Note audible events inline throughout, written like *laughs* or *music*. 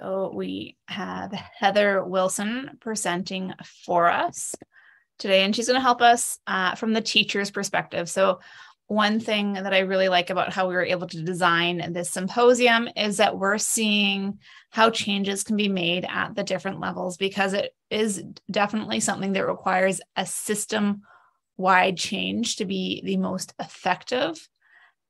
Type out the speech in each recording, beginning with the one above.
So we have Heather Wilson presenting for us today, and she's going to help us uh, from the teacher's perspective. So, one thing that I really like about how we were able to design this symposium is that we're seeing how changes can be made at the different levels because it is definitely something that requires a system wide change to be the most effective.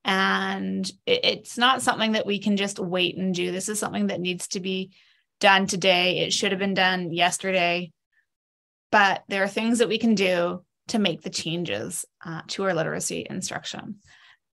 And it's not something that we can just wait and do. This is something that needs to be done today. It should have been done yesterday. But there are things that we can do to make the changes uh, to our literacy instruction.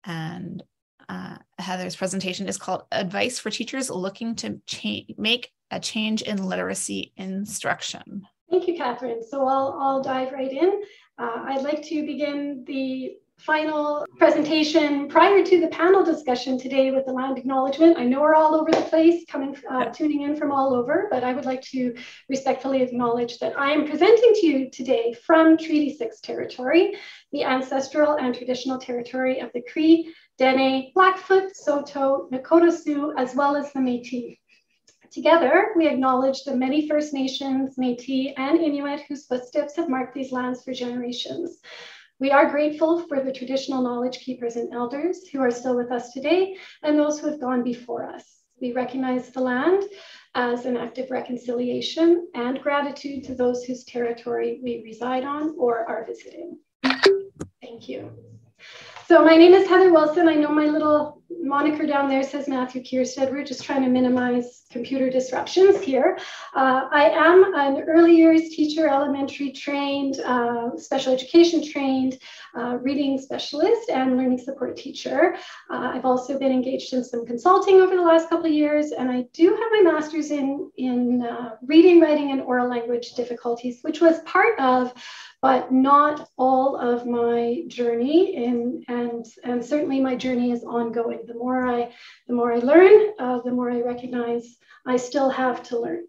And uh, Heather's presentation is called Advice for Teachers Looking to cha- Make a Change in Literacy Instruction. Thank you, Catherine. So I'll, I'll dive right in. Uh, I'd like to begin the final presentation prior to the panel discussion today with the land acknowledgement. I know we're all over the place, coming, uh, tuning in from all over, but I would like to respectfully acknowledge that I am presenting to you today from Treaty 6 territory, the ancestral and traditional territory of the Cree, Dene, Blackfoot, Saulteaux, Nakota Sioux, as well as the Métis. Together, we acknowledge the many First Nations, Métis, and Inuit whose footsteps have marked these lands for generations. We are grateful for the traditional knowledge keepers and elders who are still with us today and those who have gone before us. We recognize the land as an act of reconciliation and gratitude to those whose territory we reside on or are visiting. Thank you. So my name is Heather Wilson. I know my little moniker down there says Matthew Kierstead. We're just trying to minimize computer disruptions here. Uh, I am an early years teacher, elementary trained, uh, special education trained, uh, reading specialist, and learning support teacher. Uh, I've also been engaged in some consulting over the last couple of years, and I do have my master's in, in uh, reading, writing, and oral language difficulties, which was part of but not all of my journey and and and certainly my journey is ongoing the more i the more i learn uh, the more i recognize i still have to learn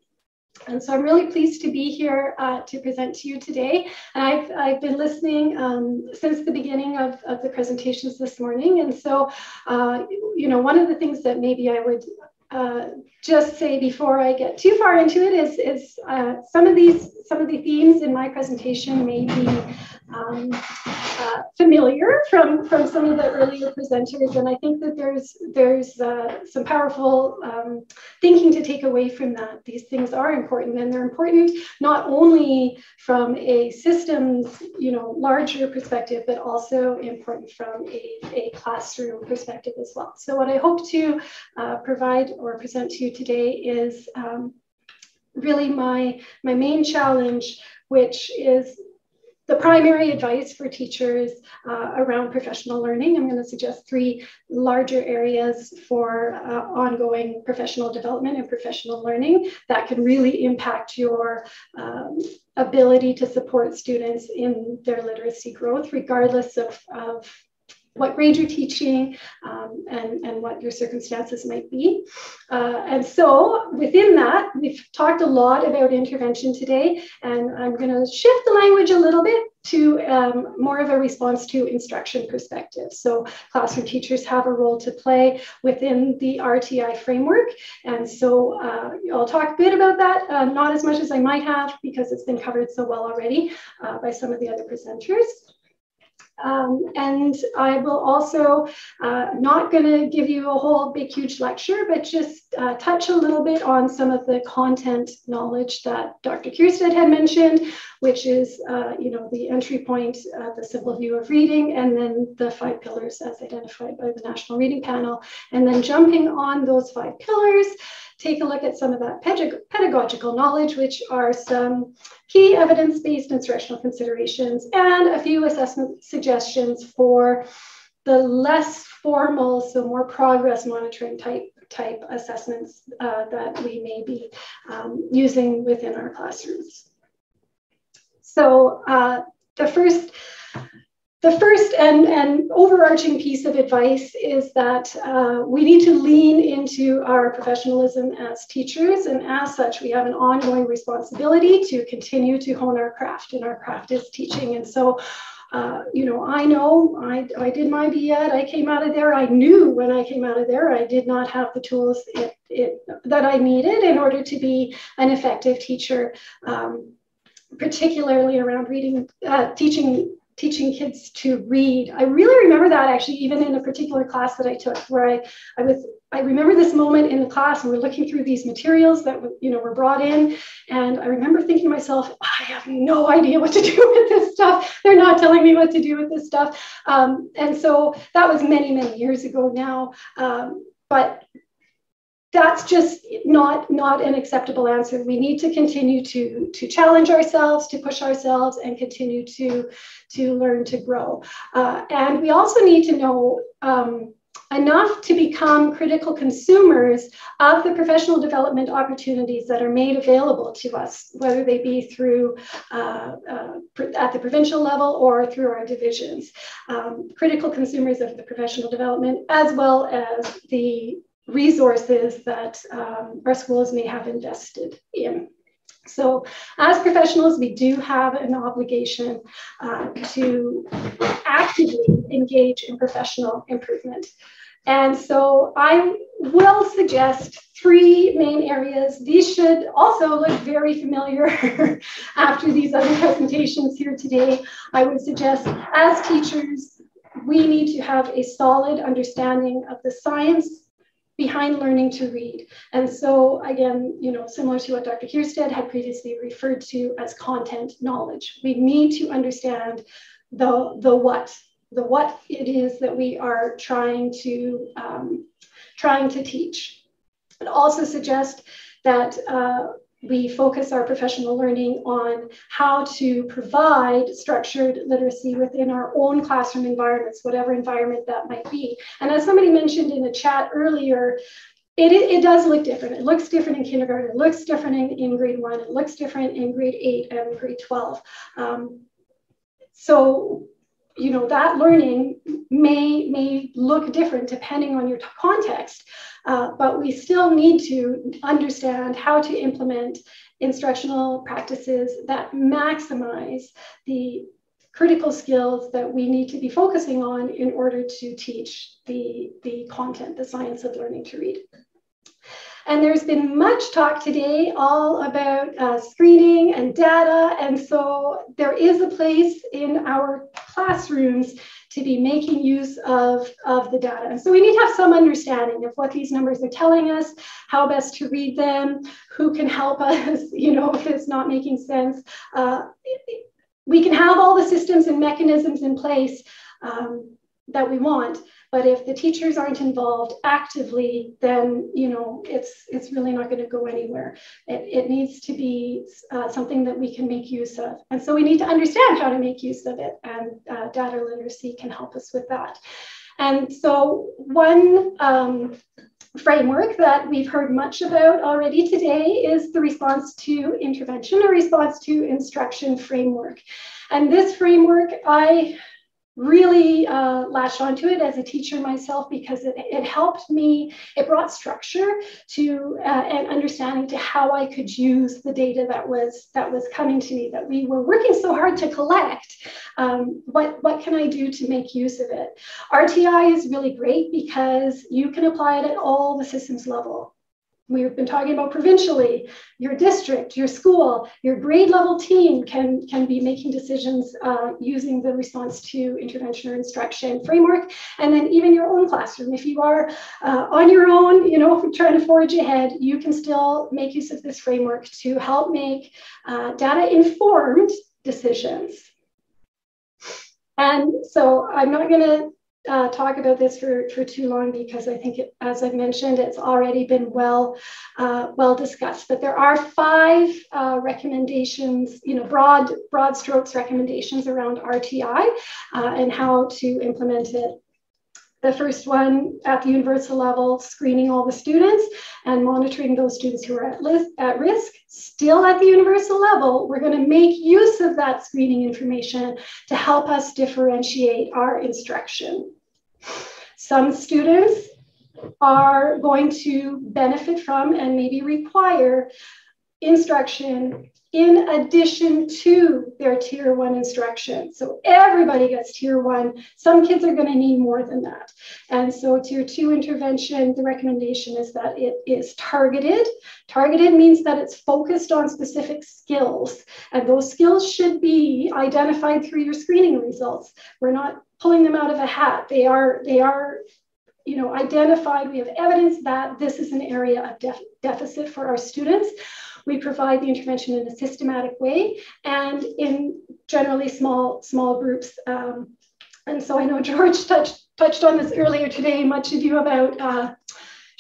and so I'm really pleased to be here uh, to present to you today. And I've, I've been listening um, since the beginning of, of the presentations this morning. And so, uh, you know, one of the things that maybe I would uh, just say before I get too far into it is, is uh, some of these some of the themes in my presentation may be um, uh, familiar from, from some of the earlier presenters, and I think that there's there's uh, some powerful um, thinking to take away from that. These things are important, and they're important not only from a systems, you know, larger perspective, but also important from a, a classroom perspective as well. So what I hope to uh, provide or present to you today is um, really my, my main challenge, which is the primary advice for teachers uh, around professional learning. I'm going to suggest three larger areas for uh, ongoing professional development and professional learning that can really impact your um, ability to support students in their literacy growth, regardless of, of what grade you're teaching um, and, and what your circumstances might be. Uh, and so within that, we've talked a lot about intervention today, and I'm going to shift the language a little bit to um, more of a response to instruction perspective. So classroom teachers have a role to play within the RTI framework. And so uh, I'll talk a bit about that, uh, not as much as I might have because it's been covered so well already uh, by some of the other presenters. Um, and I will also uh, not going to give you a whole big, huge lecture, but just uh, touch a little bit on some of the content knowledge that Dr. Kierstead had mentioned, which is, uh, you know, the entry point, uh, the simple view of reading, and then the five pillars as identified by the National Reading Panel. And then jumping on those five pillars, take a look at some of that pedagogical knowledge, which are some key evidence-based instructional considerations and a few assessment suggestions for the less formal, so more progress monitoring type type assessments uh, that we may be um, using within our classrooms. So uh, the first the first and, and overarching piece of advice is that uh, we need to lean into our professionalism as teachers. And as such, we have an ongoing responsibility to continue to hone our craft, and our craft is teaching. And so uh, you know, I know I, I did my BEd, I came out of there, I knew when I came out of there, I did not have the tools it, it, that I needed in order to be an effective teacher, um, particularly around reading, uh, teaching teaching kids to read. I really remember that actually, even in a particular class that I took, where I, I was, I remember this moment in the class, and we're looking through these materials that you know were brought in, and I remember thinking to myself, I have no idea what to do *laughs* with this stuff. They're not telling me what to do with this stuff, um, and so that was many, many years ago now. Um, but that's just not not an acceptable answer we need to continue to to challenge ourselves to push ourselves and continue to to learn to grow uh, and we also need to know um, enough to become critical consumers of the professional development opportunities that are made available to us, whether they be through uh, uh, at the provincial level or through our divisions. Um, critical consumers of the professional development, as well as the resources that um, our schools may have invested in. So, as professionals, we do have an obligation uh, to actively engage in professional improvement. And so, I will suggest three main areas. These should also look very familiar *laughs* after these other presentations here today. I would suggest, as teachers, we need to have a solid understanding of the science behind learning to read. And so again, you know, similar to what Dr. Kierstead had previously referred to as content knowledge, we need to understand the, the what, the what it is that we are trying to, um, trying to teach. But also suggest that uh, we focus our professional learning on how to provide structured literacy within our own classroom environments, whatever environment that might be. And as somebody mentioned in the chat earlier, it, it, does look different. It looks different in kindergarten. It looks different in, in grade one. It looks different in grade eight and grade 12. Um, so you know that learning may may look different depending on your context uh, but we still need to understand how to implement instructional practices that maximize the critical skills that we need to be focusing on in order to teach the, the content, the science of learning to read. And there's been much talk today all about uh, screening and data. And so there is a place in our classrooms to be making use of, of the data. And so we need to have some understanding of what these numbers are telling us, how best to read them, who can help *laughs* us, you know, if it's not making sense. Uh, we can have all the systems and mechanisms in place um, that we want, but if the teachers aren't involved actively, then you know it's it's really not going to go anywhere. It, it needs to be uh, something that we can make use of, and so we need to understand how to make use of it. And uh, data literacy can help us with that. And so one um, framework that we've heard much about already today is the response to intervention or response to instruction framework. And this framework, I really uh, latched onto it as a teacher myself because it, it helped me it brought structure to uh, and understanding to how i could use the data that was that was coming to me that we were working so hard to collect um, what what can i do to make use of it? Rti is really great because you can apply it at all the systems level We've been talking about provincially, your district, your school, your grade level team can, can be making decisions uh, using the response to intervention or instruction framework. And then even your own classroom, if you are uh, on your own, you know, *laughs* trying to forge ahead, you can still make use of this framework to help make uh, data informed decisions. And so I'm not going to uh, talk about this for, for too long because I think, it, as I've mentioned, it's already been well uh, well discussed. But there are five uh, recommendations, you know, broad broad strokes recommendations around RTI uh, and how to implement it. The first one at the universal level, screening all the students and monitoring those students who are at, at risk. Still at the universal level, we're going to make use of that screening information to help us differentiate our instruction. Some students are going to benefit from and maybe require instruction in addition to their tier one instruction. So everybody gets tier one. Some kids are going to need more than that. And so tier two intervention, the recommendation is that it is targeted. Targeted means that it's focused on specific skills. And those skills should be identified through your screening results. We're not pulling them out of a hat. They are, they are you know, identified. We have evidence that this is an area of def deficit for our students. We provide the intervention in a systematic way and in generally small, small groups. Um, and so I know George *laughs* touched, touched on this earlier today, much of you about uh,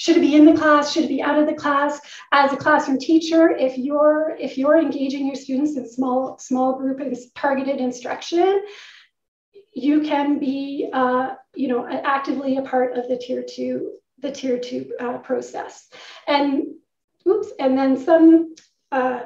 should it be in the class, should it be out of the class? As a classroom teacher, if you're if you're engaging your students in small small group and targeted instruction, you can be uh, you know actively a part of the tier two the tier two uh, process. And oops, and then some, uh,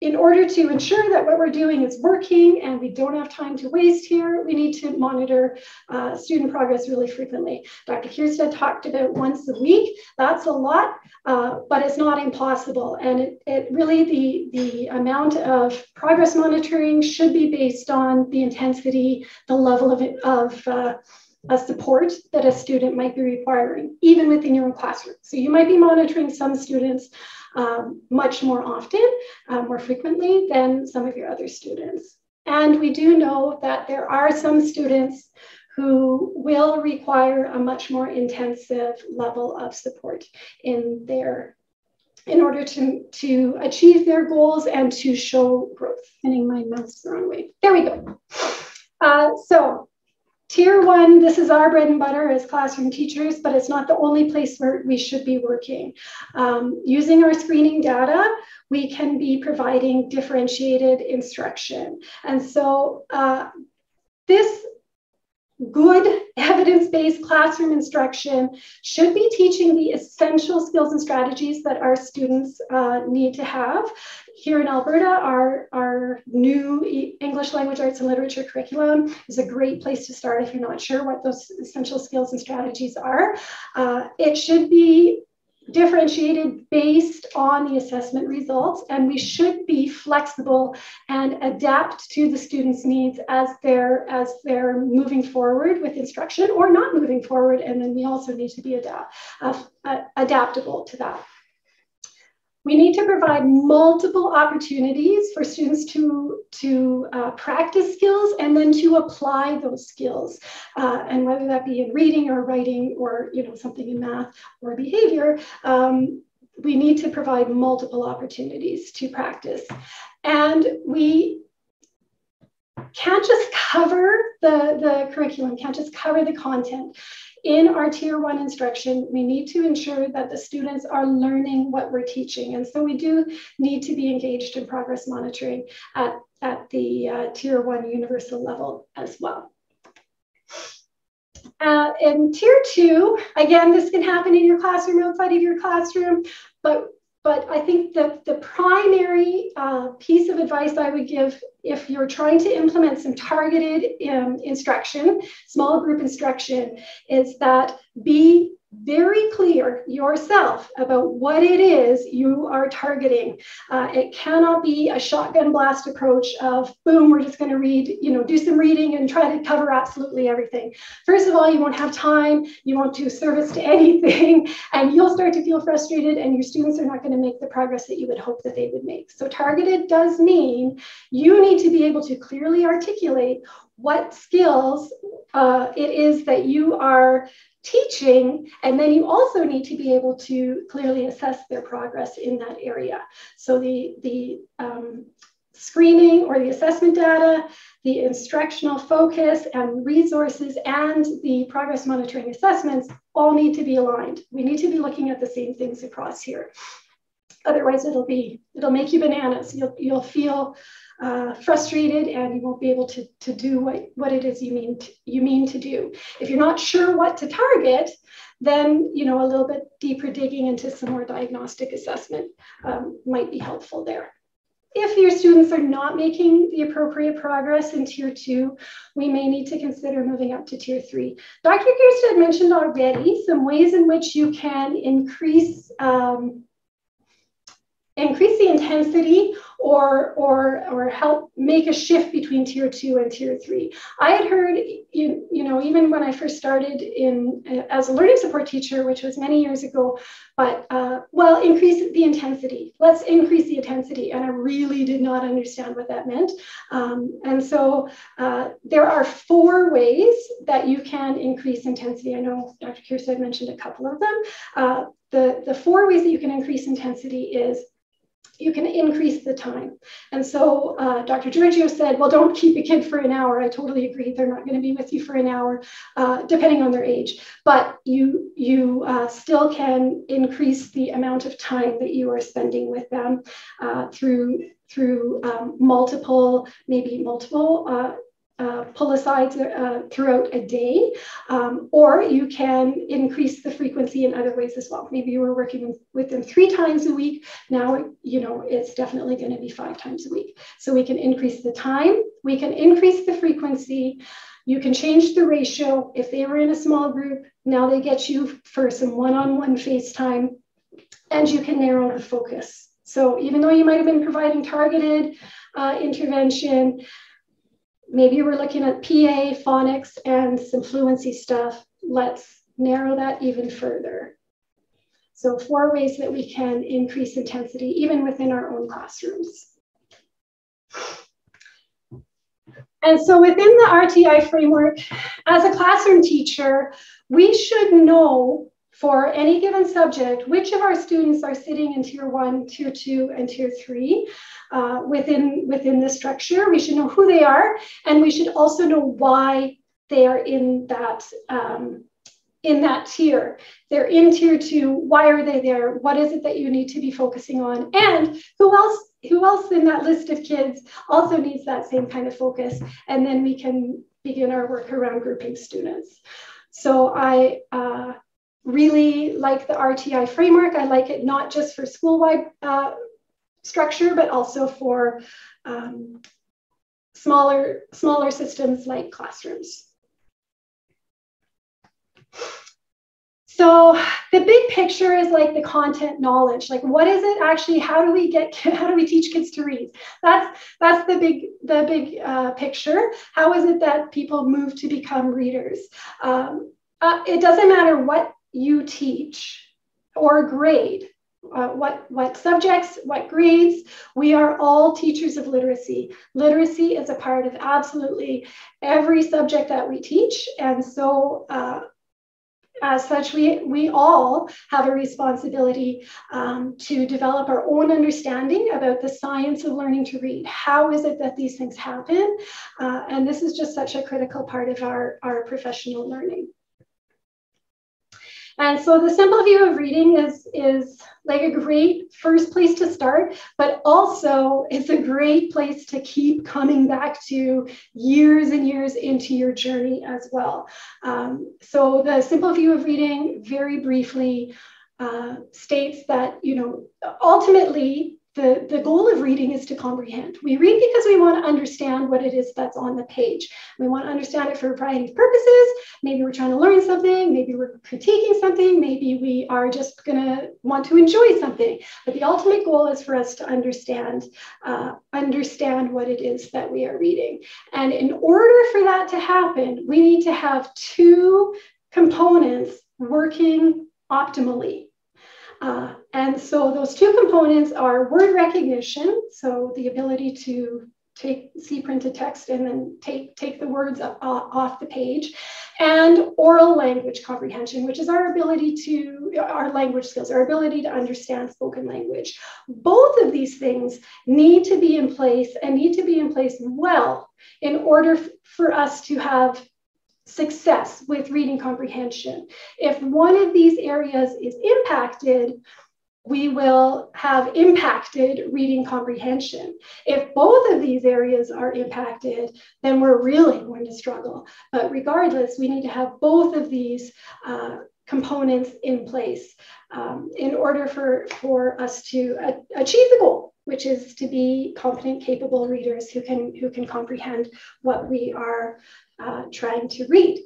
in order to ensure that what we're doing is working and we don't have time to waste here, we need to monitor uh, student progress really frequently. Dr. Kierstead talked about once a week. That's a lot, uh, but it's not impossible. And it, it really, the, the amount of progress monitoring should be based on the intensity, the level of, of uh, a support that a student might be requiring, even within your own classroom. So you might be monitoring some students um, much more often, uh, more frequently than some of your other students. And we do know that there are some students who will require a much more intensive level of support in their in order to, to achieve their goals and to show growth. Spinning my mouse the wrong way. There we go. Uh, so Tier one, this is our bread and butter as classroom teachers, but it's not the only place where we should be working. Um, using our screening data, we can be providing differentiated instruction. And so uh, this good evidence-based classroom instruction should be teaching the essential skills and strategies that our students uh, need to have. Here in Alberta, our, our new English language arts and literature curriculum is a great place to start if you're not sure what those essential skills and strategies are. Uh, it should be differentiated based on the assessment results, and we should be flexible and adapt to the students' needs as they're as they're moving forward with instruction or not moving forward. And then we also need to be adapt, uh, uh, adaptable to that. We need to provide multiple opportunities for students to, to uh, practice skills and then to apply those skills. Uh, and whether that be in reading or writing or you know, something in math or behavior, um, we need to provide multiple opportunities to practice. And we can't just cover the, the curriculum, can't just cover the content in our tier one instruction, we need to ensure that the students are learning what we're teaching. And so we do need to be engaged in progress monitoring at, at the uh, tier one universal level as well. Uh, in tier two, again, this can happen in your classroom, outside of your classroom, but but I think that the primary uh, piece of advice I would give if you're trying to implement some targeted um, instruction, small group instruction, is that be very clear yourself about what it is you are targeting. Uh, it cannot be a shotgun blast approach of boom, we're just going to read, you know, do some reading and try to cover absolutely everything. First of all, you won't have time, you won't do service to *laughs* anything, and you'll start to feel frustrated, and your students are not going to make the progress that you would hope that they would make. So, targeted does mean you need to be able to clearly articulate what skills uh, it is that you are teaching, and then you also need to be able to clearly assess their progress in that area. So the, the um, screening or the assessment data, the instructional focus and resources, and the progress monitoring assessments all need to be aligned. We need to be looking at the same things across here. Otherwise, it'll be it'll make you bananas. You'll you'll feel uh, frustrated and you won't be able to, to do what, what it is you mean to, you mean to do. If you're not sure what to target, then you know a little bit deeper digging into some more diagnostic assessment um, might be helpful there. If your students are not making the appropriate progress in tier two, we may need to consider moving up to tier three. Dr. Kierstead mentioned already some ways in which you can increase um, increase the intensity or or or help make a shift between tier two and tier three. I had heard, you, you know, even when I first started in as a learning support teacher, which was many years ago, but uh, well, increase the intensity. Let's increase the intensity, and I really did not understand what that meant. Um, and so uh, there are four ways that you can increase intensity. I know Dr. Kierstead mentioned a couple of them. Uh, the, the four ways that you can increase intensity is you can increase the time. And so uh, Dr. Giorgio said, well, don't keep a kid for an hour. I totally agree. They're not going to be with you for an hour, uh, depending on their age. But you, you uh, still can increase the amount of time that you are spending with them uh, through, through um, multiple, maybe multiple uh, uh, pull-asides uh, throughout a day, um, or you can increase the frequency in other ways as well. Maybe you were working with them three times a week. Now, you know, it's definitely going to be five times a week. So we can increase the time, we can increase the frequency. You can change the ratio. If they were in a small group, now they get you for some one-on-one FaceTime, and you can narrow the focus. So even though you might have been providing targeted uh, intervention, maybe we're looking at PA, phonics, and some fluency stuff. Let's narrow that even further. So four ways that we can increase intensity even within our own classrooms. And so within the RTI framework, as a classroom teacher, we should know for any given subject, which of our students are sitting in tier one, tier two, and tier three uh, within, within this structure. We should know who they are, and we should also know why they are in that, um, in that tier. They're in tier two, why are they there? What is it that you need to be focusing on? And who else who else in that list of kids also needs that same kind of focus? And then we can begin our work around grouping students. So I, uh, really like the RTI framework. I like it not just for school-wide uh, structure, but also for um, smaller, smaller systems like classrooms. So the big picture is like the content knowledge. Like what is it actually? How do we get? *laughs* How do we teach kids to read? That's that's the big the big uh, picture. How is it that people move to become readers? Um, uh, it doesn't matter what you teach or grade. Uh, what, what subjects, what grades. We are all teachers of literacy. Literacy is a part of absolutely every subject that we teach. And so, uh, as such, we, we all have a responsibility um, to develop our own understanding about the science of learning to read. How is it that these things happen? Uh, and this is just such a critical part of our, our professional learning. And so the simple view of reading is, is like a great first place to start, but also it's a great place to keep coming back to years and years into your journey as well. Um, so the simple view of reading, very briefly, uh, states that, you know, ultimately the, the goal of reading is to comprehend. We read because we want to understand what it is that's on the page. We want to understand it for a variety of purposes. Maybe we're trying to learn something, maybe we're critiquing something, maybe we are just going to want to enjoy something. But the ultimate goal is for us to understand, uh, understand what it is that we are reading. And in order for that to happen, we need to have two components working optimally. Uh, and so those two components are word recognition, so the ability to take see printed text and then take take the words up, uh, off the page and oral language comprehension which is our ability to our language skills our ability to understand spoken language both of these things need to be in place and need to be in place well in order for us to have success with reading comprehension. If one of these areas is impacted, we will have impacted reading comprehension. If both of these areas are impacted, then we're really going to struggle. But regardless, we need to have both of these uh, components in place um, in order for, for us to a- achieve the goal, which is to be competent, capable readers who can, who can comprehend what we are uh, trying to read.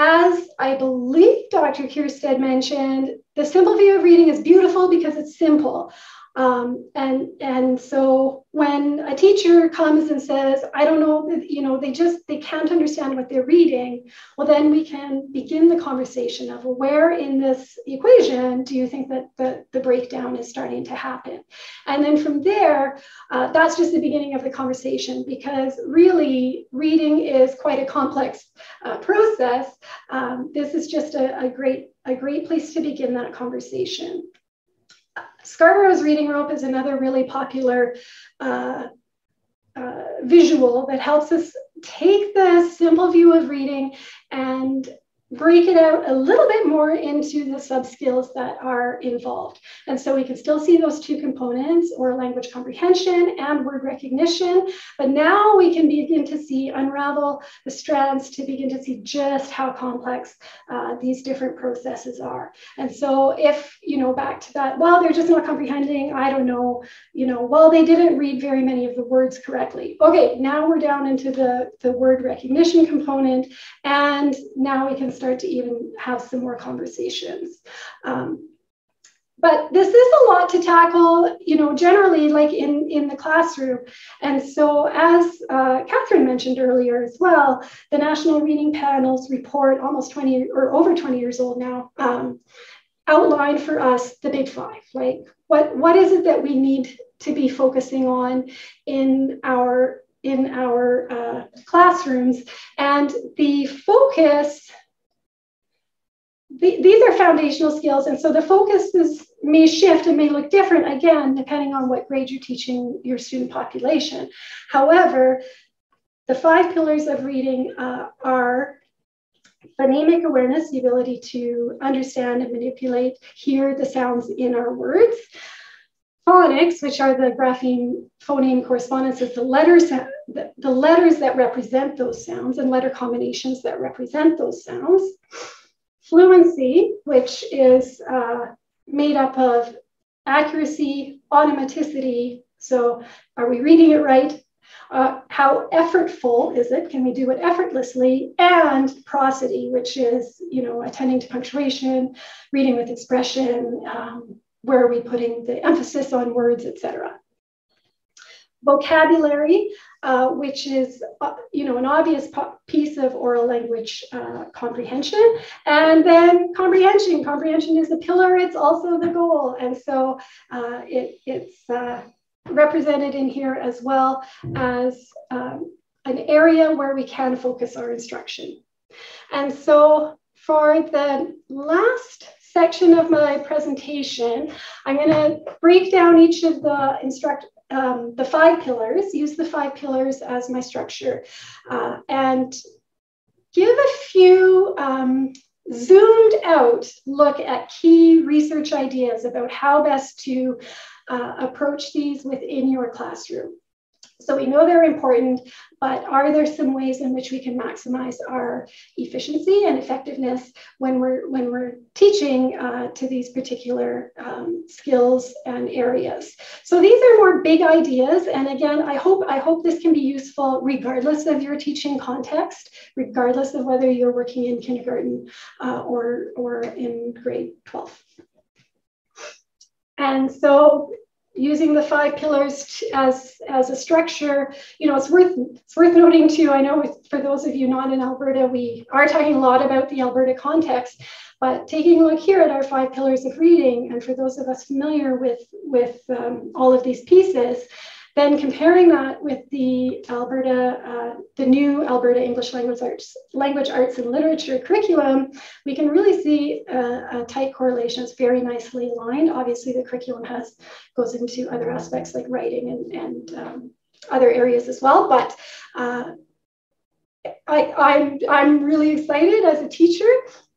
As I believe Dr. Kierstead mentioned, the simple view of reading is beautiful because it's simple. Um, and and so when a teacher comes and says, I don't know, you know, they just they can't understand what they're reading, well, then we can begin the conversation of where in this equation do you think that the, the breakdown is starting to happen? And then from there, uh, that's just the beginning of the conversation because really reading is quite a complex uh, process. Um, this is just a, a great a great place to begin that conversation. Scarborough's reading rope is another really popular uh, uh, visual that helps us take the simple view of reading and break it out a little bit more into the sub skills that are involved. And so we can still see those two components or language comprehension and word recognition, but now we can begin to see unravel the strands to begin to see just how complex uh, these different processes are. And so if, you know, back to that, well, they're just not comprehending, I don't know, you know, well, they didn't read very many of the words correctly. Okay, now we're down into the, the word recognition component, and now we can start to even have some more conversations. Um, but this is a lot to tackle, you know, generally like in, in the classroom. And so as uh, Catherine mentioned earlier as well, the National Reading Panels report, almost 20 or over 20 years old now, um, outlined for us the big five, like what, what is it that we need to be focusing on in our in our uh, classrooms and the focus the, these are foundational skills. And so the focus may shift and may look different again, depending on what grade you're teaching your student population. However, the five pillars of reading uh, are phonemic awareness, the ability to understand and manipulate, hear the sounds in our words. Phonics, which are the grapheme phoneme correspondences, the letters, the, the letters that represent those sounds and letter combinations that represent those sounds Fluency, which is uh, made up of accuracy, automaticity. So, are we reading it right? Uh, how effortful is it? Can we do it effortlessly? And prosody, which is, you know, attending to punctuation, reading with expression, um, where are we putting the emphasis on words, etc vocabulary, uh, which is, uh, you know, an obvious piece of oral language uh, comprehension. And then comprehension. Comprehension is the pillar. It's also the goal. And so uh, it, it's uh, represented in here as well as um, an area where we can focus our instruction. And so for the last section of my presentation, I'm going to break down each of the instruct um, the five pillars, use the five pillars as my structure, uh, and give a few um, zoomed out look at key research ideas about how best to uh, approach these within your classroom. So we know they're important, but are there some ways in which we can maximize our efficiency and effectiveness when we're when we're teaching uh, to these particular um, skills and areas? So these are more big ideas, and again, I hope I hope this can be useful regardless of your teaching context, regardless of whether you're working in kindergarten uh, or or in grade 12. And so using the five pillars as, as a structure, you know, it's worth it's worth noting too. I know with, for those of you not in Alberta, we are talking a lot about the Alberta context, but taking a look here at our five pillars of reading, and for those of us familiar with with um, all of these pieces, then comparing that with the Alberta, uh, the new Alberta English Language Arts, Language Arts and Literature curriculum, we can really see a, a tight correlation. It's very nicely aligned. Obviously, the curriculum has goes into other aspects like writing and, and um, other areas as well. But uh, I, I'm, I'm really excited as a teacher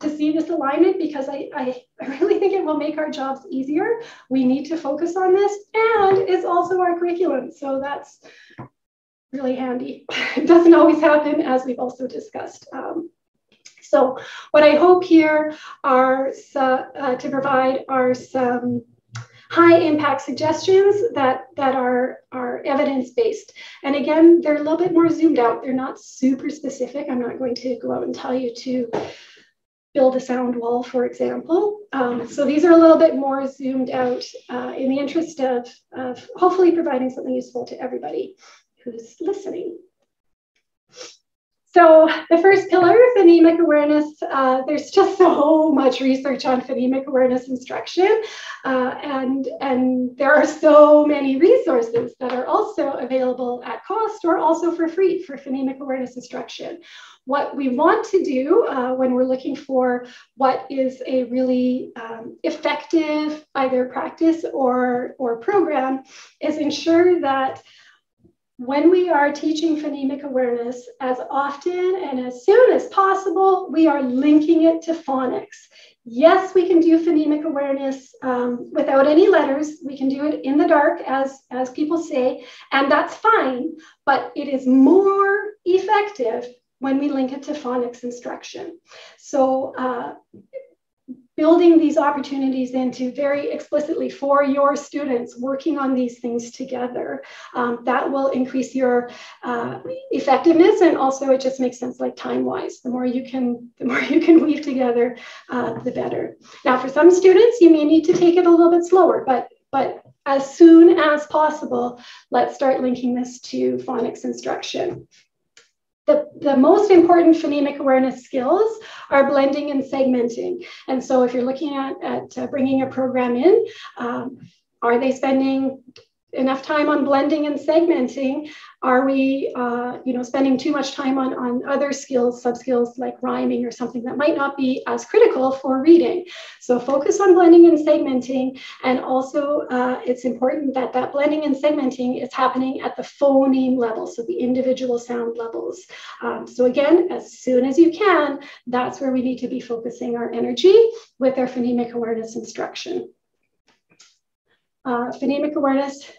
to see this alignment because I, I, really think it will make our jobs easier. We need to focus on this, and it's also our curriculum. So that's really handy. *laughs* It doesn't always happen, as we've also discussed. Um, so what I hope here are uh, to provide are some high impact suggestions that, that are, are evidence based. And again, they're a little bit more zoomed out. They're not super specific. I'm not going to go out and tell you to build a sound wall, for example. Um, so these are a little bit more zoomed out uh, in the interest of, of hopefully providing something useful to everybody who's listening. So the first pillar, phonemic awareness, uh, there's just *laughs* so much research on phonemic awareness instruction. Uh, and, and there are so many resources that are also available at cost or also for free for phonemic awareness instruction. What we want to do uh, when we're looking for what is a really um, effective either practice or, or program is ensure that when we are teaching phonemic awareness, as often and as soon as possible, we are linking it to phonics. Yes, we can do phonemic awareness um, without any letters. We can do it in the dark, as, as people say, and that's fine, but it is more effective when we link it to phonics instruction. So uh, building these opportunities into very explicitly for your students working on these things together. Um, that will increase your uh, effectiveness and also it just makes sense like time wise the more you can *laughs* the more you can weave together uh, the better. Now for some students you may need to take it a little bit slower but but as soon as possible let's start linking this to phonics instruction the, the most important phonemic awareness skills are blending and segmenting. And so if you're looking at, at uh, bringing a program in, um, are they spending enough time on blending and segmenting? Are we, uh, you know, spending too much time on, on other skills, sub-skills like rhyming or something that might not be as critical for reading? So focus on blending and segmenting. And also uh, it's important that that blending and segmenting is happening at the phoneme level, so the individual sound levels. Um, so again, as soon as you can, that's where we need to be focusing our energy with our phonemic awareness instruction. Uh, phonemic awareness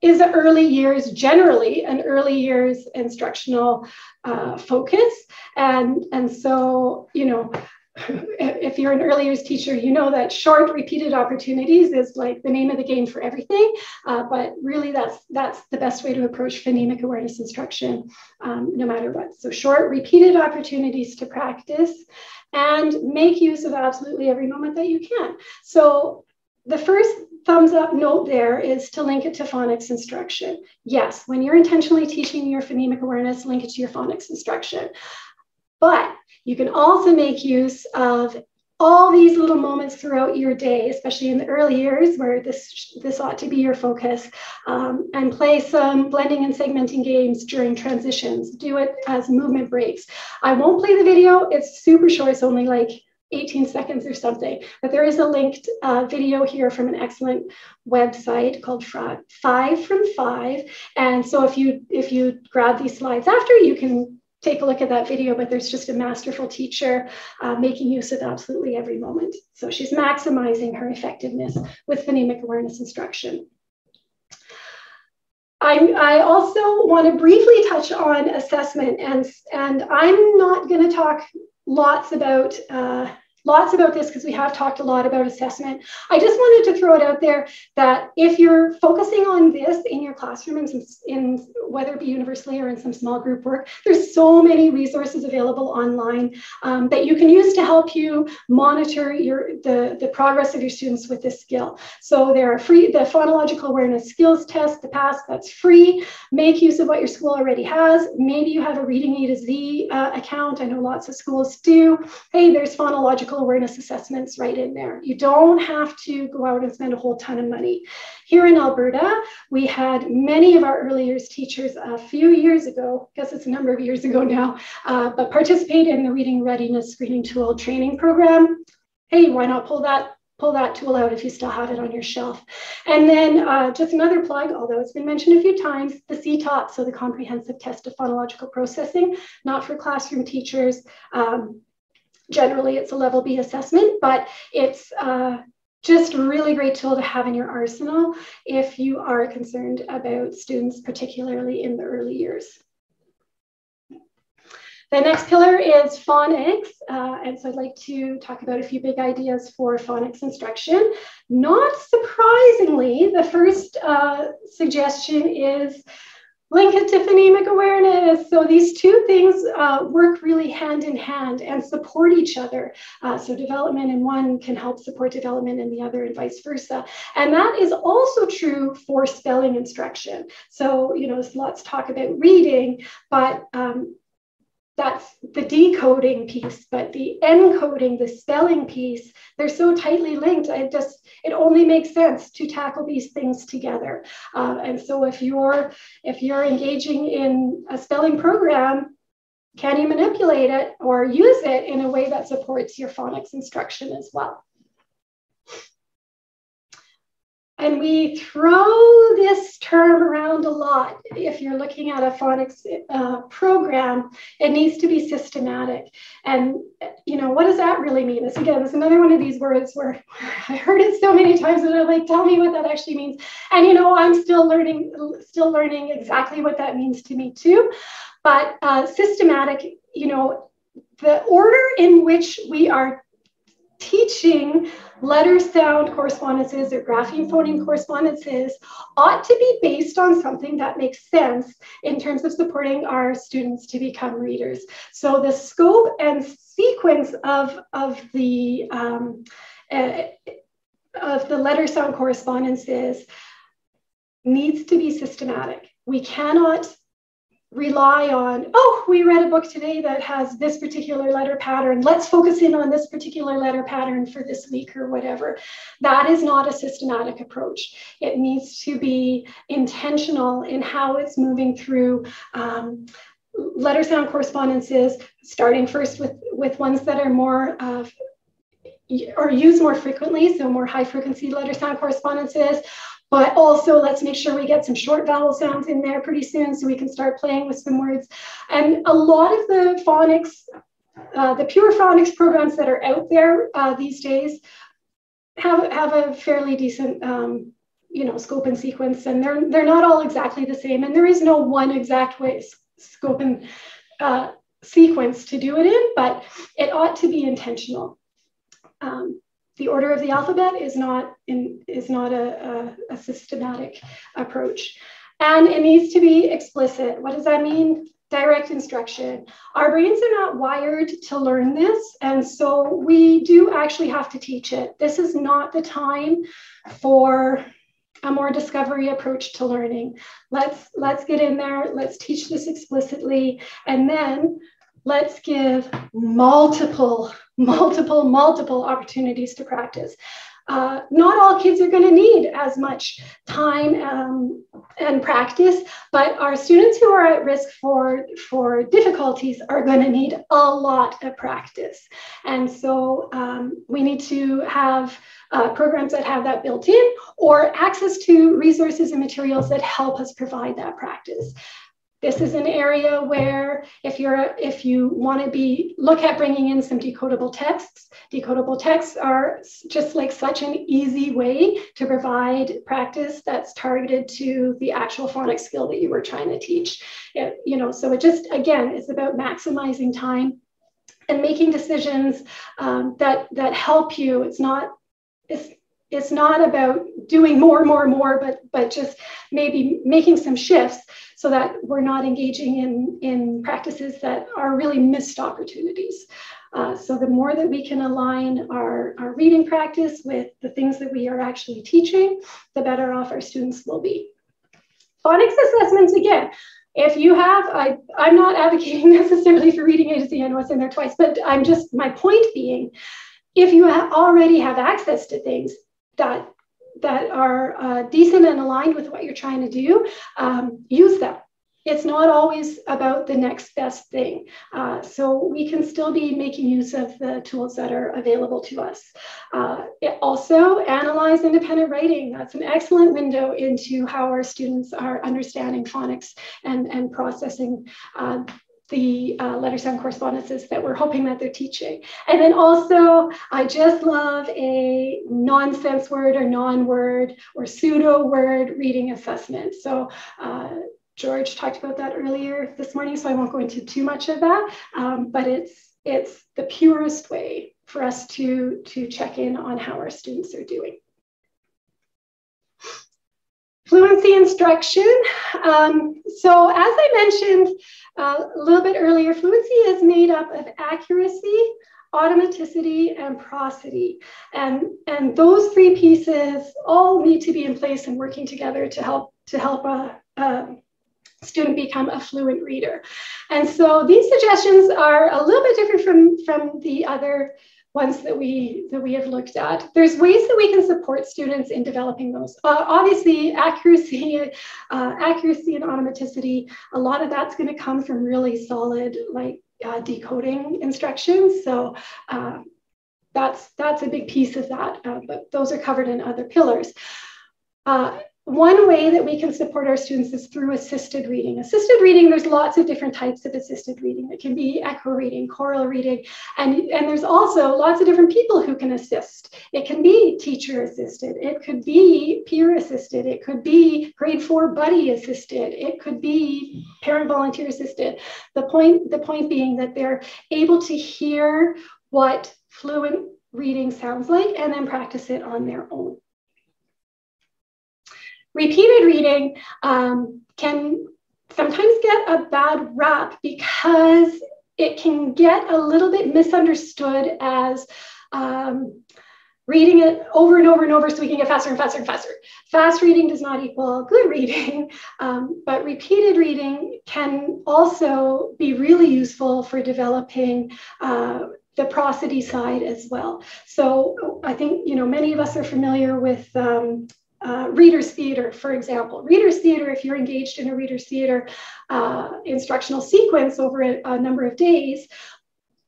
is early years generally an early years instructional uh, focus. And and so you know *laughs* if you're an early years teacher you know that short repeated opportunities is like the name of the game for everything. Uh, but really that's that's the best way to approach phonemic awareness instruction um, no matter what. So short repeated opportunities to practice and make use of absolutely every moment that you can. So the first thumbs up note there is to link it to phonics instruction. Yes, when you're intentionally teaching your phonemic awareness, link it to your phonics instruction. But you can also make use of all these little moments throughout your day, especially in the early years where this, this ought to be your focus, um, and play some blending and segmenting games during transitions. Do it as movement breaks. I won't play the video, it's super short, it's only like 18 seconds or something. But there is a linked uh, video here from an excellent website called Five from Five. And so if you if you grab these slides after, you can take a look at that video. But there's just a masterful teacher uh, making use of absolutely every moment. So she's maximizing her effectiveness with phonemic awareness instruction. I, I, also want to briefly touch on assessment, and, and I'm not going to talk lots about uh, lots about this because we have talked a lot about assessment. I just wanted to throw it out there that if you're focusing on this in your classroom, in, some, in whether it be universally or in some small group work, there's so many resources available online um, that you can use to help you monitor your the, the progress of your students with this skill. So there are free, the phonological awareness skills test, the PAST, that's free. Make use of what your school already has. Maybe you have a Reading A to Z uh, account. I know lots of schools do. Hey, there's phonological awareness assessments right in there. You don't have to go out and spend a whole ton of money. Here in Alberta, we had many of our early years teachers a few years ago, I guess it's a number of years ago now, uh, but participate in the Reading Readiness Screening Tool training program. Hey, why not pull that pull that tool out if you still have it on your shelf. And then uh, just another plug, although it's been mentioned a few times, the CTOPP, so the Comprehensive Test of Phonological Processing, not for classroom teachers. Um, Generally, it's a level B assessment, but it's uh, just really great tool to have in your arsenal if you are concerned about students, particularly in the early years. The next pillar is phonics. Uh, and so I'd like to talk about a few big ideas for phonics instruction. Not surprisingly, the first uh, suggestion is to phonemic awareness. So these two things uh, work really hand in hand and support each other. Uh, so development in one can help support development in the other and vice versa. And that is also true for spelling instruction. So, you know, lots talk about reading, but um, that's the decoding piece, but the encoding, the spelling piece, they're so tightly linked. I just it only makes sense to tackle these things together. Uh, and so if you're if you're engaging in a spelling program, can you manipulate it or use it in a way that supports your phonics instruction as well? And we throw this term around a lot. If you're looking at a phonics uh, program, it needs to be systematic. And, you know, what does that really mean? This, again, is another one of these words where *laughs* I heard it so many times and I'm like, tell me what that actually means. And, you know, I'm still learning, still learning exactly what that means to me too. But uh, systematic, you know, the order in which we are teaching letter sound correspondences or grapheme phoneme correspondences ought to be based on something that makes sense in terms of supporting our students to become readers. So the scope and sequence of, of the um, uh, of the letter sound correspondences needs to be systematic. We cannot rely on, oh, we read a book today that has this particular letter pattern. Let's focus in on this particular letter pattern for this week or whatever. That is not a systematic approach. It needs to be intentional in how it's moving through. Um, letter sound correspondences, starting first with, with ones that are more uh, or used more frequently, so more high frequency letter sound correspondences, but also, let's make sure we get some short vowel sounds in there pretty soon so we can start playing with some words. And a lot of the phonics, uh, the pure phonics programs that are out there uh, these days have, have a fairly decent um, you know, scope and sequence, and they're, they're not all exactly the same. And there is no one exact way scope and uh, sequence to do it in, but it ought to be intentional. Um, the order of the alphabet is not in, is not a, a, a systematic approach. And it needs to be explicit. What does that mean? direct instruction. Our brains are not wired to learn this, and so we do actually have to teach it. This is not the time for a more discovery approach to learning. Let's let's get in there, let's teach this explicitly, and then let's give multiple, multiple, multiple opportunities to practice. Uh, not all kids are going to need as much time um, and practice, but our students who are at risk for, for difficulties are going to need a lot of practice. And so um, we need to have uh, programs that have that built in or access to resources and materials that help us provide that practice. This is an area where if you're if you want to be look at bringing in some decodable texts, decodable texts are just like such an easy way to provide practice that's targeted to the actual phonics skill that you were trying to teach. It, you know, so it just again it's about maximizing time and making decisions um, that that help you. It's not it's it's not about doing more, more, more, but but just maybe making some shifts so that we're not engaging in in practices that are really missed opportunities. Uh, so the more that we can align our, our reading practice with the things that we are actually teaching, the better off our students will be. Phonics assessments, again, if you have, I, I'm not advocating *laughs* necessarily for reading A to Z, I know it's in there twice, but I'm just, my point being, if you ha already have access to things, that that are uh, decent and aligned with what you're trying to do, um, use them. It's not always about the next best thing. Uh, so we can still be making use of the tools that are available to us. Uh, also, analyze independent writing. That's an excellent window into how our students are understanding phonics and, and processing uh, the uh, letter sound correspondences that we're hoping that they're teaching. And then also, I just love a nonsense word or non-word or pseudo word reading assessment. So uh, George talked about that earlier this morning, so I won't go into too much of that, um, but it's, it's the purest way for us to, to check in on how our students are doing. Fluency instruction. Um, so as I mentioned uh, a little bit earlier, fluency is made up of accuracy, automaticity, and prosody. And, and those three pieces all need to be in place and working together to help, to help a, a student become a fluent reader. And so these suggestions are a little bit different from, from the other ones that we that we have looked at. There's ways that we can support students in developing those. Uh, obviously, accuracy, *laughs* uh, accuracy and automaticity. A lot of that's going to come from really solid like uh, decoding instructions. So. Uh, that's, that's a big piece of that, uh, but those are covered in other pillars. Uh, one way that we can support our students is through assisted reading. Assisted reading, there's lots of different types of assisted reading. It can be echo reading, choral reading, and, and there's also lots of different people who can assist. It can be teacher assisted, it could be peer assisted, it could be grade four buddy assisted, it could be parent volunteer assisted. The point, the point being that they're able to hear what fluent reading sounds like and then practice it on their own. Repeated reading um, can sometimes get a bad rap because it can get a little bit misunderstood as um, reading it over and over and over so we can get faster and faster and faster. Fast reading does not equal good reading, *laughs* um, but repeated reading can also be really useful for developing uh, the prosody side as well. So I think you know many of us are familiar with um, uh, readers theater, for example. Readers theater, if you're engaged in a readers theater uh, instructional sequence over a, a, number of days,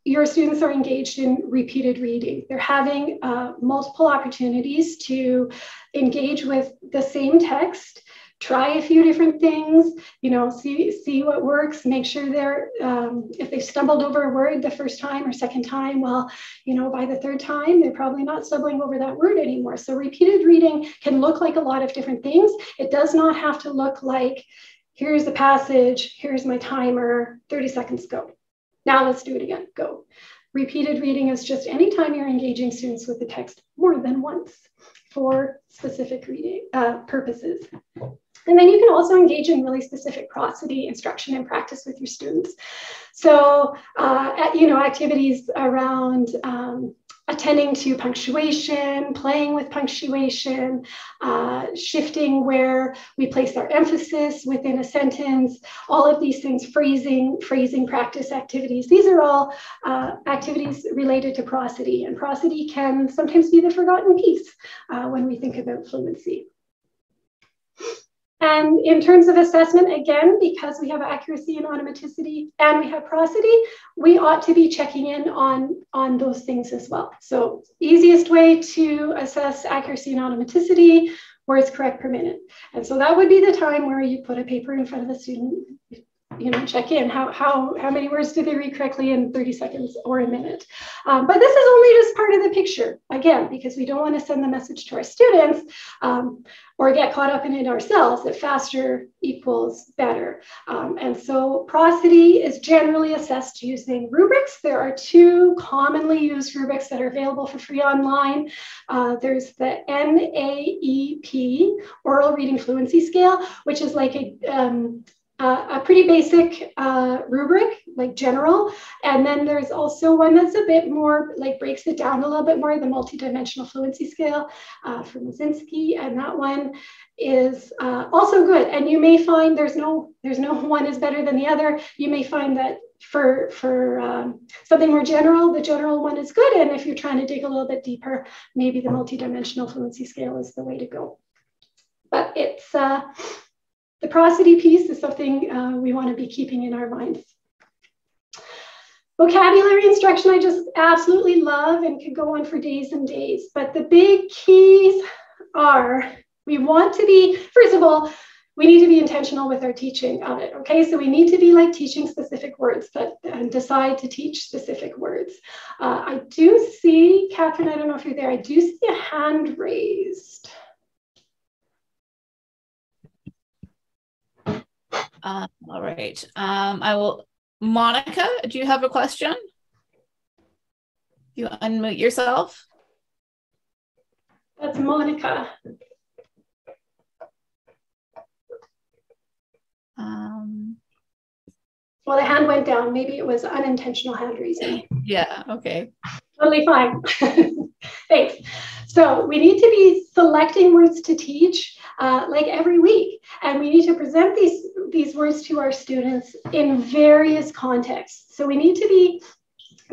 your students are engaged in repeated reading. They're having uh, multiple opportunities to engage with the same text try a few different things you know see see what works make sure they're um, if they stumbled over a word the first time or second time well you know by the third time they're probably not stumbling over that word anymore. So repeated reading can look like a lot of different things. It does not have to look like here's the passage here's my timer 30 seconds go. Now let's do it again go. Repeated reading is just anytime you're engaging students with the text more than once for specific reading uh, purposes and then you can also engage in really specific prosody instruction and practice with your students. So, uh, at, you know, activities around um, attending to punctuation, playing with punctuation, uh, shifting where we place our emphasis within a sentence, all of these things, phrasing, phrasing practice activities. These are all uh, activities related to prosody, and prosody can sometimes be the forgotten piece uh, when we think about fluency. And in terms of assessment, again, because we have accuracy and automaticity and we have prosody, we ought to be checking in on, on those things as well. So easiest way to assess accuracy and automaticity, words correct per minute. And so that would be the time where you put a paper in front of the student, you know, check in. How, how, how many words do they read correctly in 30 seconds or a minute? Um, but this is only just part of the picture, again, because we don't want to send the message to our students um, or get caught up in it ourselves that faster equals better. Um, and so prosody is generally assessed using rubrics. There are two commonly used rubrics that are available for free online. Uh, there's the NAEP, Oral Reading Fluency Scale, which is like a um, uh, a pretty basic uh, rubric, like general. And then there's also one that's a bit more, like breaks it down a little bit more, the multidimensional fluency scale uh, from Rasinski. And that one is uh, also good. And you may find there's no, there's no one is better than the other. You may find that for, for um, something more general, the general one is good. And if you're trying to dig a little bit deeper, maybe the multidimensional fluency scale is the way to go. But it's, uh, the prosody piece is something uh, we want to be keeping in our minds. Vocabulary instruction, I just absolutely love and could go on for days and days. But the big keys are we want to be, first of all, we need to be intentional with our teaching of it. Okay, so we need to be like teaching specific words, but and decide to teach specific words. Uh, I do see, Catherine, I don't know if you're there, I do see a hand raised. Um, all right. Um, I will. Monica, do you have a question? You unmute yourself. That's Monica. Um, well, the hand went down. Maybe it was unintentional hand raising. Yeah, okay. Totally fine. *laughs* Thanks. So we need to be selecting words to teach uh, like every week. And we need to present these, these words to our students in various contexts. So we need to be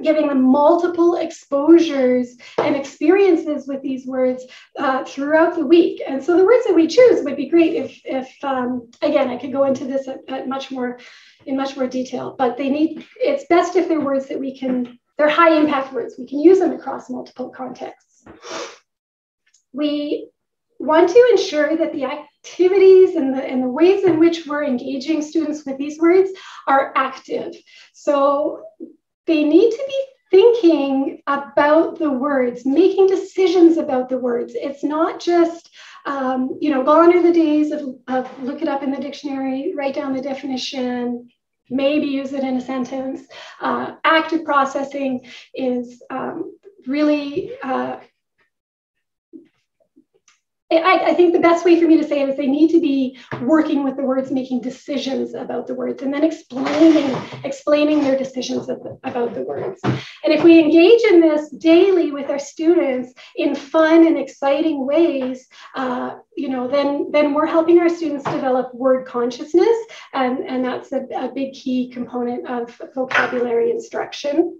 giving them multiple exposures and experiences with these words uh, throughout the week. And so the words that we choose would be great if, if um, again, I could go into this at, at, much more, in much more detail, but they need, it's best if they're words that we can, they're high impact words. We can use them across multiple contexts. We want to ensure that the activities and the, and the ways in which we're engaging students with these words are active. So they need to be thinking about the words, making decisions about the words. It's not just, um, you know, gone are the days of, of look it up in the dictionary, write down the definition, maybe use it in a sentence. Uh, active processing is um, really uh, I, I, think the best way for me to say it is they need to be working with the words, making decisions about the words, and then explaining explaining their decisions the, about the words. And if we engage in this daily with our students in fun and exciting ways, uh, you know, then then we're helping our students develop word consciousness, and and that's a, a big key component of vocabulary instruction.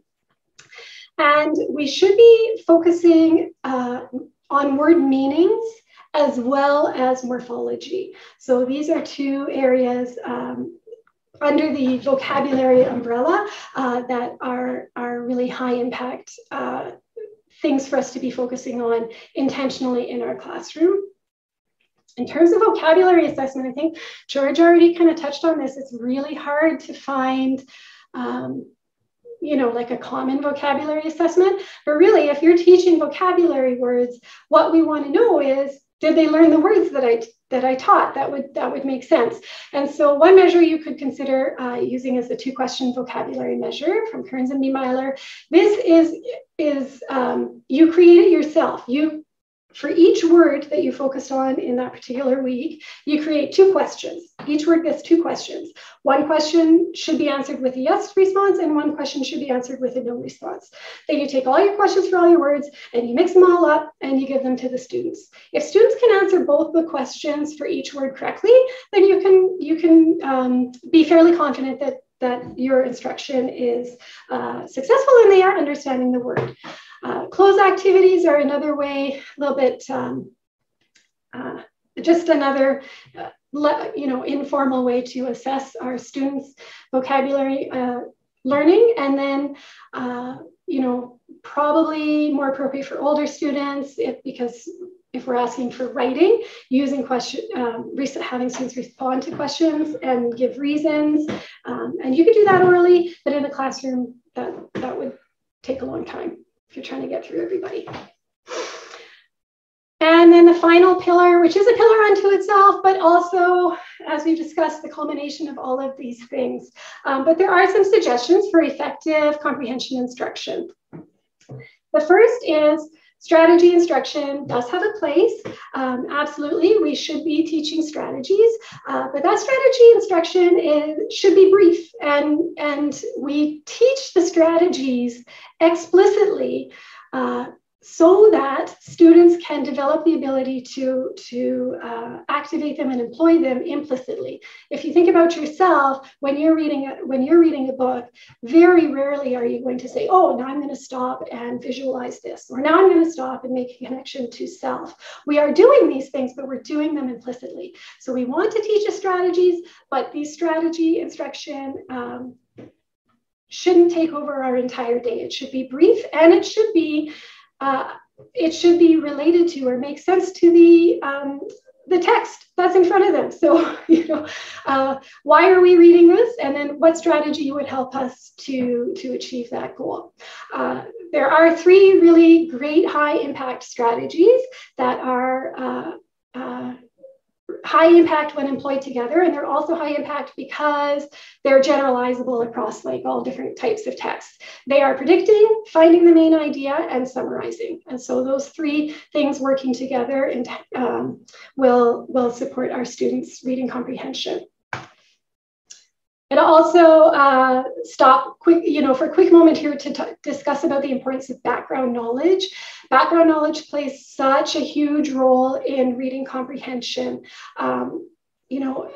And we should be focusing uh, on word meanings as well as morphology. So these are two areas um, under the vocabulary umbrella uh, that are, are really high impact uh, things for us to be focusing on intentionally in our classroom. In terms of vocabulary assessment, I think George already kind of touched on this. It's really hard to find um, you know, like a common vocabulary assessment. But really, if you're teaching vocabulary words, what we want to know is did they learn the words that I that I taught? That would that would make sense. And so one measure you could consider uh, using is the two question vocabulary measure from Kearns and Biemiller. This is is um, you create it yourself. You for each word that you focused on in that particular week, you create two questions. Each word gets two questions. One question should be answered with a yes response, and one question should be answered with a no response. Then you take all your questions for all your words and you mix them all up and you give them to the students. If students can answer both the questions for each word correctly, then you can you can um, be fairly confident that that your instruction is uh, successful and they are understanding the word. Uh, cloze activities are another way, a little bit, um, uh, just another, uh, le- you know, informal way to assess our students' vocabulary uh, learning. And then, uh, you know, probably more appropriate for older students if, because if we're asking for writing, using question, um, having students respond to questions and give reasons. Um, and you could do that orally, but in the classroom, that, that would take a long time if you're trying to get through everybody. And then the final pillar, which is a pillar unto itself, but also, as we've discussed, the culmination of all of these things. Um, but there are some suggestions for effective comprehension instruction. The first is strategy instruction does have a place. Um, absolutely, we should be teaching strategies, uh, but that strategy instruction is, should be brief, and, and we teach the strategies explicitly uh, so that students can develop the ability to, to uh, activate them and employ them implicitly. If you think about yourself, when you're reading a, when you're reading a book, very rarely are you going to say, "Oh, now I'm going to stop and visualize this," or "Now I'm going to stop and make a connection to self." We are doing these things, but we're doing them implicitly. So we want to teach us strategies, but these strategy instruction um, shouldn't take over our entire day. It should be brief and it should be uh, it should be related to or make sense to the um, the text that's in front of them. So, *laughs* you know, uh, why are we reading this? And then what strategy would help us to, to achieve that goal? Uh, there are three really great high impact strategies that are uh, high impact when employed together, and they're also high impact because they're generalizable across like all different types of texts. They are predicting, finding the main idea, and summarizing. And so those three things working together and, um, will, will support our students' reading comprehension. And also uh, stop quick, you know, for a quick moment here to t- discuss about the importance of background knowledge. Background knowledge plays such a huge role in reading comprehension. Um, you know,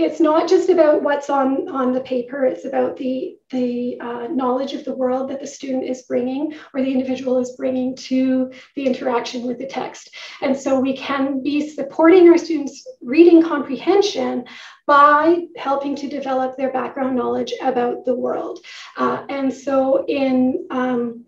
it's not just about what's on on the paper. It's about the the uh, knowledge of the world that the student is bringing or the individual is bringing to the interaction with the text. And so we can be supporting our students reading comprehension by helping to develop their background knowledge about the world. Uh, and so in um,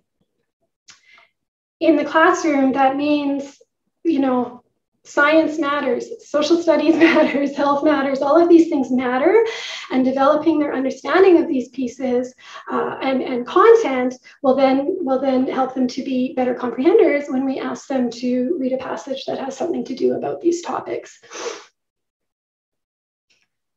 in the classroom that means you know science matters, social studies *laughs* matters, health matters, all of these things matter. And developing their understanding of these pieces uh, and, and content will then, will then help them to be better comprehenders when we ask them to read a passage that has something to do about these topics.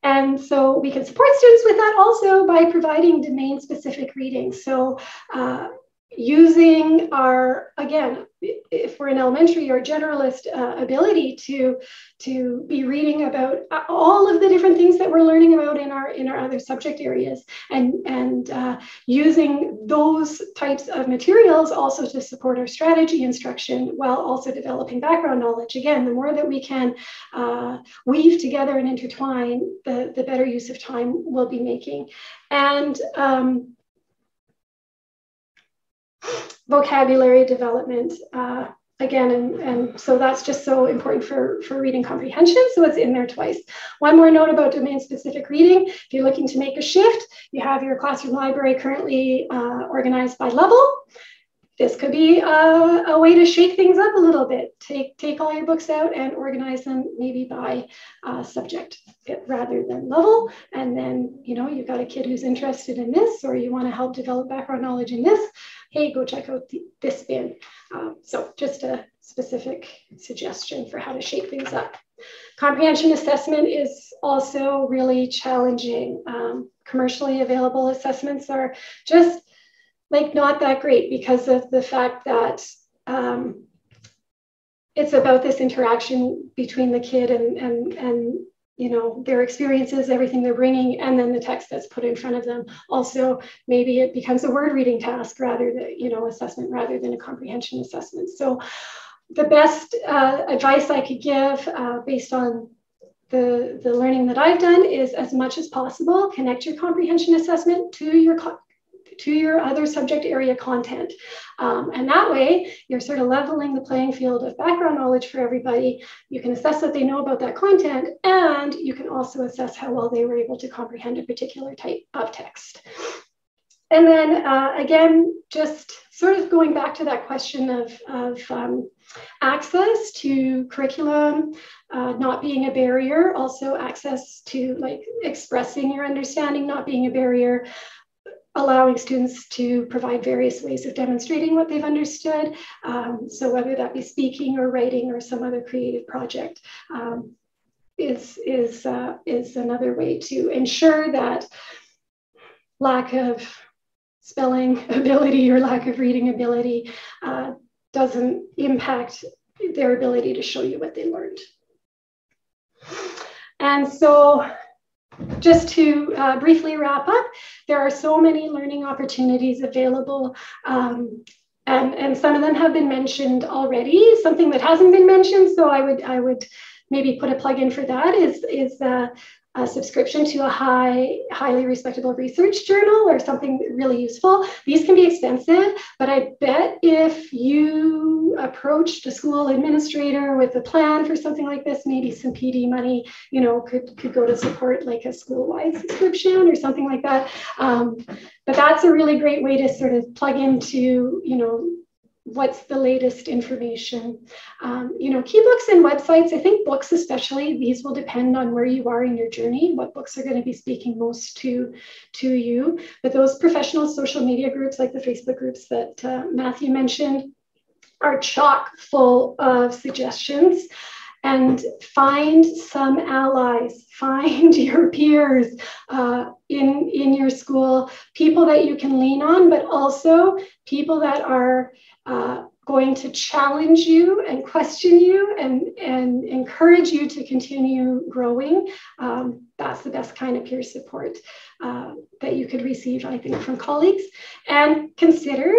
And so we can support students with that also by providing domain specific readings. So uh, using our again if we're in elementary or generalist uh, ability to to be reading about all of the different things that we're learning about in our in our other subject areas and and uh, using those types of materials also to support our strategy instruction while also developing background knowledge. Again the more that we can uh, weave together and intertwine the the better use of time we'll be making. And um, vocabulary development uh, again and, and so that's just so important for, for reading comprehension so it's in there twice one more note about domain specific reading if you're looking to make a shift you have your classroom library currently uh, organized by level this could be a, a, way to shake things up a little bit. Take, take all your books out and organize them maybe by uh, subject rather than level. And then, you know, you've got a kid who's interested in this or you want to help develop background knowledge in this. Hey, go check out the, this bin. Um, so just a specific suggestion for how to shake things up. Comprehension assessment is also really challenging. Um, commercially available assessments are just like not that great because of the fact that um, it's about this interaction between the kid and and and you know their experiences everything they're bringing and then the text that's put in front of them. Also maybe it becomes a word reading task rather than you know assessment rather than a comprehension assessment. So the best uh, advice i could give uh, based on the, the learning that I've done is as much as possible, connect your comprehension assessment to your to your other subject area content. Um, and that way, you're sort of leveling the playing field of background knowledge for everybody. You can assess what they know about that content, and you can also assess how well they were able to comprehend a particular type of text. And then uh, again, just sort of going back to that question of, of um, access to curriculum, uh, not being a barrier, also access to like expressing your understanding, not being a barrier allowing students to provide various ways of demonstrating what they've understood. Um, so whether that be speaking or writing or some other creative project um, is, is, uh, is another way to ensure that lack of spelling *laughs* ability or lack of reading ability uh, doesn't impact their ability to show you what they learned. And so just to uh, briefly wrap up, there are so many learning opportunities available. Um, and, and some of them have been mentioned already. Something that hasn't been mentioned, so I would I would maybe put a plug in for that is is uh, a subscription to a high, highly respectable research journal or something really useful. These can be expensive, but I bet if you approached a school administrator with a plan for something like this, maybe some PD money, you know, could, could go to support like a school-wide subscription or something like that. Um, but that's a really great way to sort of plug into, you know, what's the latest information. Um, you know, key books and websites, I think books especially, these will depend on where you are in your journey, what books are going to be speaking most to, to you. But those professional social media groups like the Facebook groups that uh, Matthew mentioned are chock full of suggestions and find some allies, *laughs* find your peers uh, in, in your school, people that you can lean on, but also people that are uh, going to challenge you and question you and, and encourage you to continue growing. Um, that's the best kind of peer support uh, that you could receive, I think, from colleagues. And consider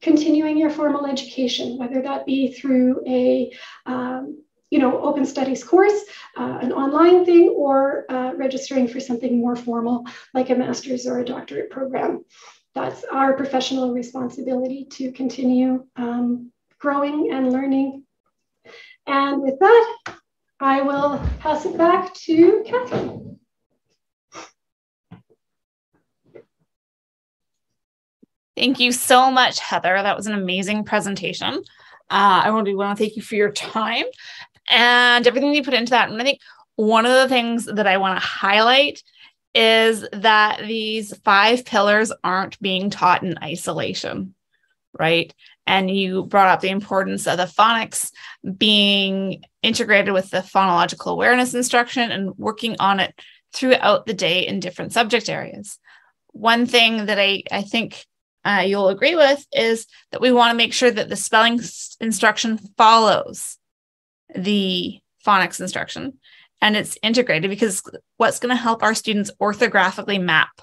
continuing your formal education, whether that be through a um, you know, open studies course, uh, an online thing, or uh, registering for something more formal like a master's or a doctorate program that's our professional responsibility to continue um, growing and learning. And with that, I will pass it back to Catherine. Thank you so much, Heather. That was an amazing presentation. Uh, I want to, want to thank you for your time and everything you put into that. And I think one of the things that I want to highlight is that these five pillars aren't being taught in isolation, right? And you brought up the importance of the phonics being integrated with the phonological awareness instruction and working on it throughout the day in different subject areas. One thing that I, I think uh, you'll agree with is that we want to make sure that the spelling instruction follows the phonics instruction and it's integrated because what's going to help our students orthographically map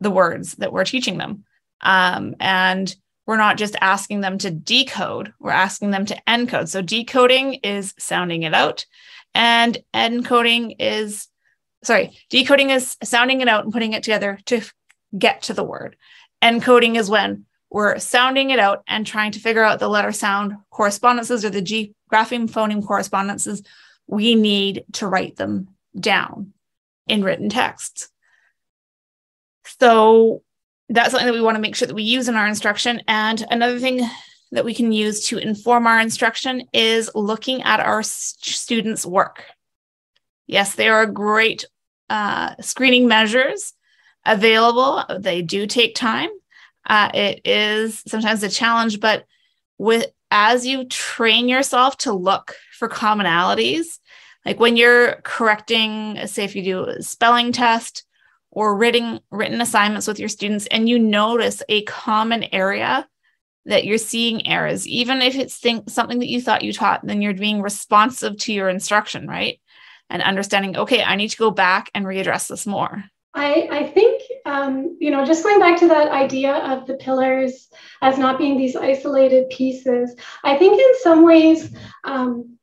the words that we're teaching them. Um, and we're not just asking them to decode we're asking them to encode. So decoding is sounding it out and encoding is sorry decoding is sounding it out and putting it together to get to the word. Encoding is when we're sounding it out and trying to figure out the letter sound correspondences or the g grapheme phoneme correspondences we need to write them down in written texts. So that's something that we want to make sure that we use in our instruction. And another thing that we can use to inform our instruction is looking at our students' work. Yes, there are great uh, screening measures available. They do take time. Uh, it is sometimes a challenge, but with as you train yourself to look for commonalities, like when you're correcting, say if you do a spelling test or written written assignments with your students and you notice a common area that you're seeing errors, even if it's think, something that you thought you taught, then you're being responsive to your instruction, right? And understanding, okay, I need to go back and readdress this more. I, I think, um, you know, just going back to that idea of the pillars as not being these isolated pieces, I think in some ways, um,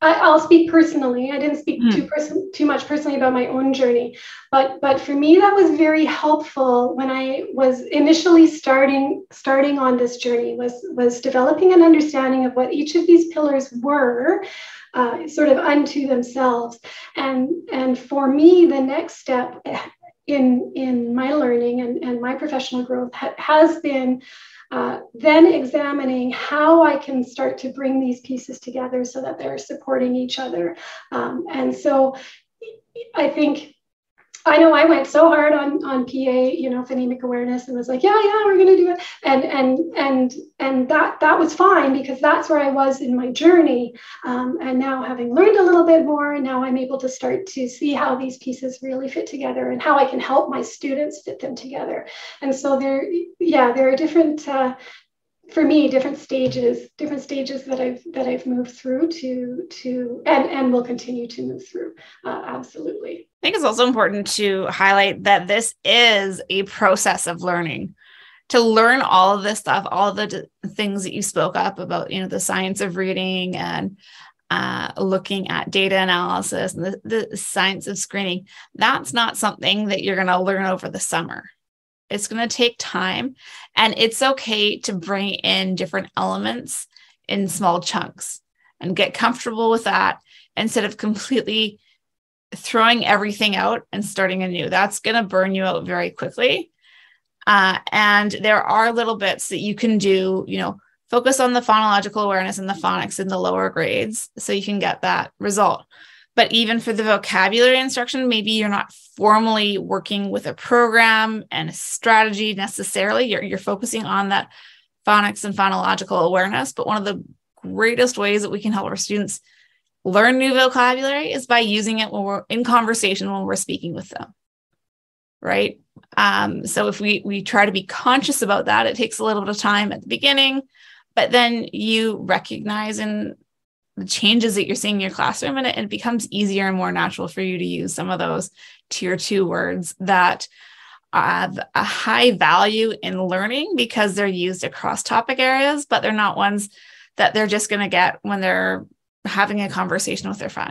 I, will speak personally. I didn't speak mm. too person, too much personally about my own journey, but but for me that was very helpful when I was initially starting starting on this journey. Was was developing an understanding of what each of these pillars were, uh, sort of unto themselves, and and for me the next step in in my learning and and my professional growth ha- has been uh, then examining how I can start to bring these pieces together so that they're supporting each other. Um, and so I think I know I went so hard on on PA, you know, phonemic awareness, and was like, yeah, yeah, we're gonna do it, and and and and that that was fine because that's where I was in my journey. Um, and now, having learned a little bit more, now I'm able to start to see how these pieces really fit together and how I can help my students fit them together. And so there, yeah, there are different uh, for me different stages different stages that i've that i've moved through to to and and will continue to move through uh, absolutely. I think it's also important to highlight that this is a process of learning. To learn all of this stuff all the d- things that you spoke up about you know the science of reading and uh, looking at data analysis and the, the science of screening that's not something that you're going to learn over the summer it's going to take time and it's okay to bring in different elements in small chunks and get comfortable with that instead of completely throwing everything out and starting anew. That's going to burn you out very quickly. Uh, and there are little bits that you can do, you know, focus on the phonological awareness and the phonics in the lower grades so you can get that result. But even for the vocabulary instruction, maybe you're not formally working with a program and a strategy necessarily. You're, you're focusing on that phonics and phonological awareness. But one of the greatest ways that we can help our students learn new vocabulary is by using it when we're in conversation when we're speaking with them. Right. Um, so if we we try to be conscious about that, it takes a little bit of time at the beginning, but then you recognize in the changes that you're seeing in your classroom and it, it becomes easier and more natural for you to use some of those tier two words that have a high value in learning because they're used across topic areas, but they're not ones that they're just going to get when they're having a conversation with their friend.